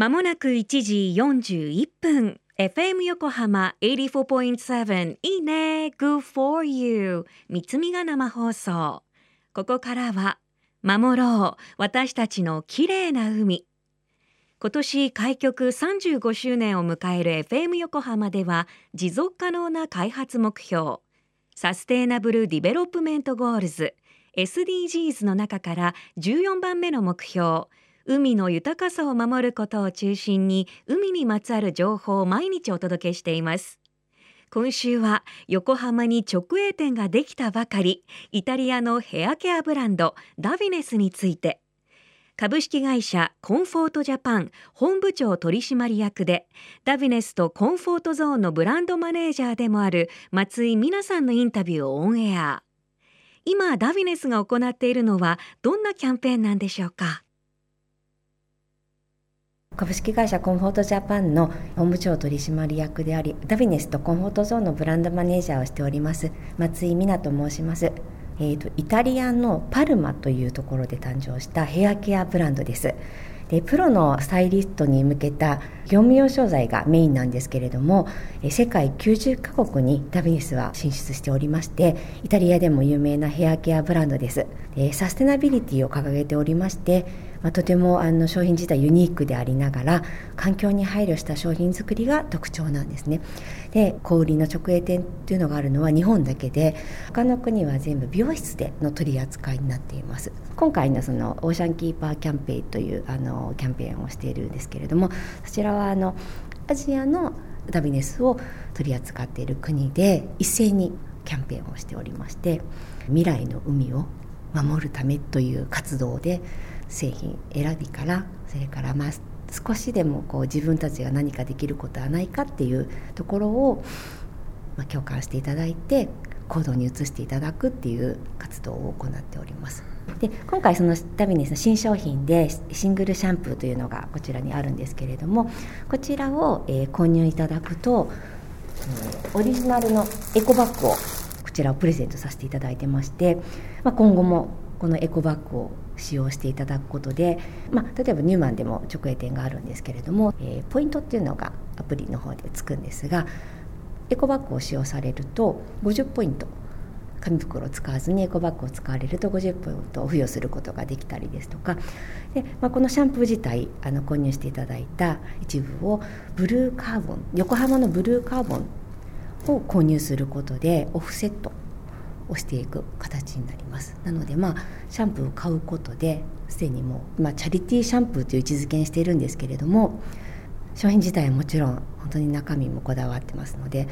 まもなく1時41分。FM 横浜84.7いいね。Good for you 三つみが生放送。ここからは守ろう。私たちの綺麗な海。今年開局35周年を迎える FM 横浜では持続可能な開発目標。 Sustainable Development Goals。SDGs の中から14番目の目標。海の豊かさを守ることを中心に海にまつわる情報を毎日お届けしています。今週は横浜に直営店ができたばかりイタリアのヘアケアブランドダビネスについて。株式会社コンフォートジャパン本部長取締役でダビネスとコンフォートゾーンのブランドマネージャーでもある松井美奈さんのインタビューをオンエア。今ダビネスが行っているのはどんなキャンペーンなんでしょうか？株式会社コンフォートジャパンの本部長取締役でありダビネスとコンフォートゾーンのブランドマネージャーをしております松井美奈と申します、えーと、イタリアのパルマというところで誕生したヘアケアブランドです。でプロのスタイリストに向けた業務用商材がメインなんですけれども世界90カ国にダビネスは進出しておりましてイタリアでも有名なヘアケアブランドです。でサステナビリティを掲げておりましてまあ、とてもあの商品自体ユニークでありながら環境に配慮した商品作りが特徴なんですね。で小売りの直営店っていうのがあるのは日本だけで他の国は全部美容室での取り扱いになっています。今回のそのオーシャンキーパーキャンペーンというあのキャンペーンをしているんですけれどもそちらはあのアジアのダビネスを取り扱っている国で一斉にキャンペーンをしておりまして未来の海を守るためという活動で製品選びからそれからまあ少しでもこう自分たちが何かできることはないかっていうところを、まあ、共感していただいて行動に移していただくっていう活動を行っております。で今回そのダビネスの新商品でシングルシャンプーというのがこちらにあるんですけれどもこちらを、えー、購入いただくと、オリジナルのエコバッグをこちらをプレゼントさせていただいてまして、まあ、今後もこのエコバッグを使用していただくことで、まあ、例えばニューマンでも直営店があるんですけれども、えー、ポイントっていうのがアプリの方でつくんですがエコバッグを使用されると50ポイント紙袋を使わずにエコバッグを使われると50ポイントを付与することができたりですとかで、まあ、このシャンプー自体あの購入していただいた一部をブルーカーボン横浜のブルーカーボンを購入することでオフセットをしていく形になります。なのでまあシャンプーを買うことですでにもう、まあ、チャリティーシャンプーという位置づけにしているんですけれども商品自体はもちろん本当に中身もこだわってますので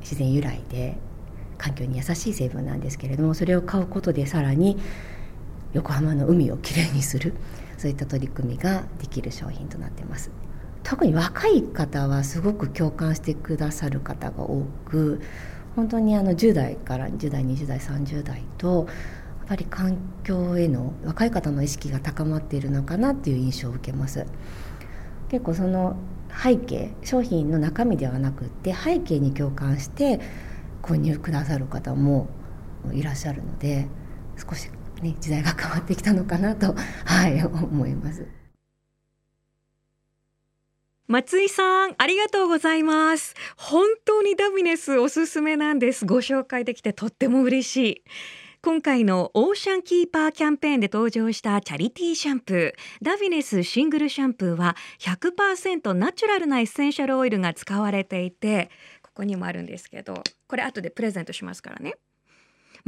自然由来で環境に優しい成分なんですけれどもそれを買うことでさらに横浜の海をきれいにするそういった取り組みができる商品となってます。特に若い方はすごく共感してくださる方が多く本当にあの10代から10代20代30代とやっぱり環境への若い方の意識が高まっているのかなっていう印象を受けます結構その背景商品の中身ではなくって背景に共感して購入くださる方もいらっしゃるので少し、ね、時代が変わってきたのかなと、はい、思います。松井さん、ありがとうございます。本当にダビネスおすすめなんです。ご紹介できてとっても嬉しい。今回のオーシャンキーパーキャンペーンで登場したチャリティーシャンプーダビネスシングルシャンプーは100%ナチュラルなエッセンシャルオイルが使われていてここにもあるんですけどこれ後でプレゼントしますからね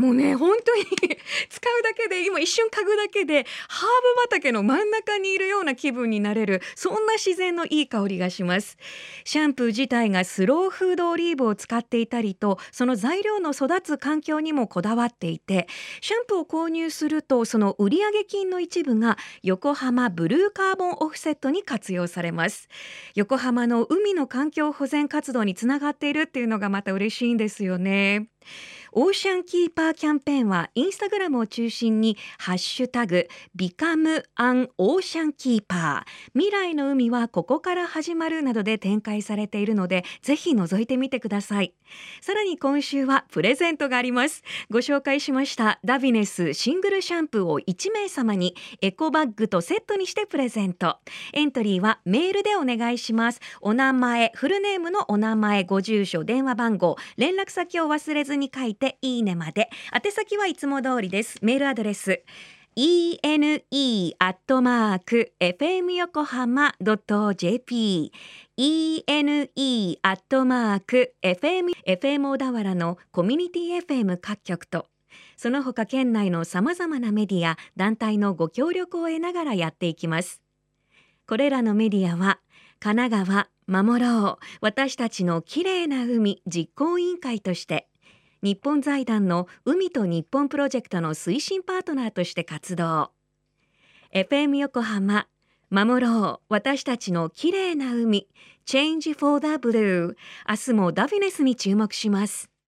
もうね本当に 使うだけで今一瞬嗅ぐだけでハーブ畑の真ん中にいるような気分になれるそんな自然のいい香りがします。シャンプー自体がスローフードオリーブを使っていたりとその材料の育つ環境にもこだわっていてシャンプーを購入するとその売上金の一部が横浜ブルーカーボンオフセットに活用されます。横浜の海の環境保全活動につながっているっていうのがまた嬉しいんですよね。オーシャンキーパーキャンペーンはインスタグラムを中心にハッシュタグビカムアンオーシャンキーパー未来の海はここから始まるなどで展開されているのでぜひ覗いてみてください。さらに今週はプレゼントがあります。ご紹介しましたダビネスシングルシャンプーを1名様にエコバッグとセットにしてプレゼント。エントリーはメールでお願いします。お名前フルネームのお名前ご住所電話番号連絡先を忘れずに書いていいねまで。宛先はいつも通りです。メールアドレス ene アットマーク fm 横浜ドット .jp ene アットマーク fm fm 小田原のコミュニティ FM 各局と。その他県内のさまざまなメディア団体のご協力を得ながらやっていきます。これらのメディアは神奈川守ろう私たちのきれいな海実行委員会として日本財団の海と日本プロジェクトの推進パートナーとして活動。FM 横浜守ろう私たちの綺麗な海 Change for the Blue 明日もダフィネスに注目します。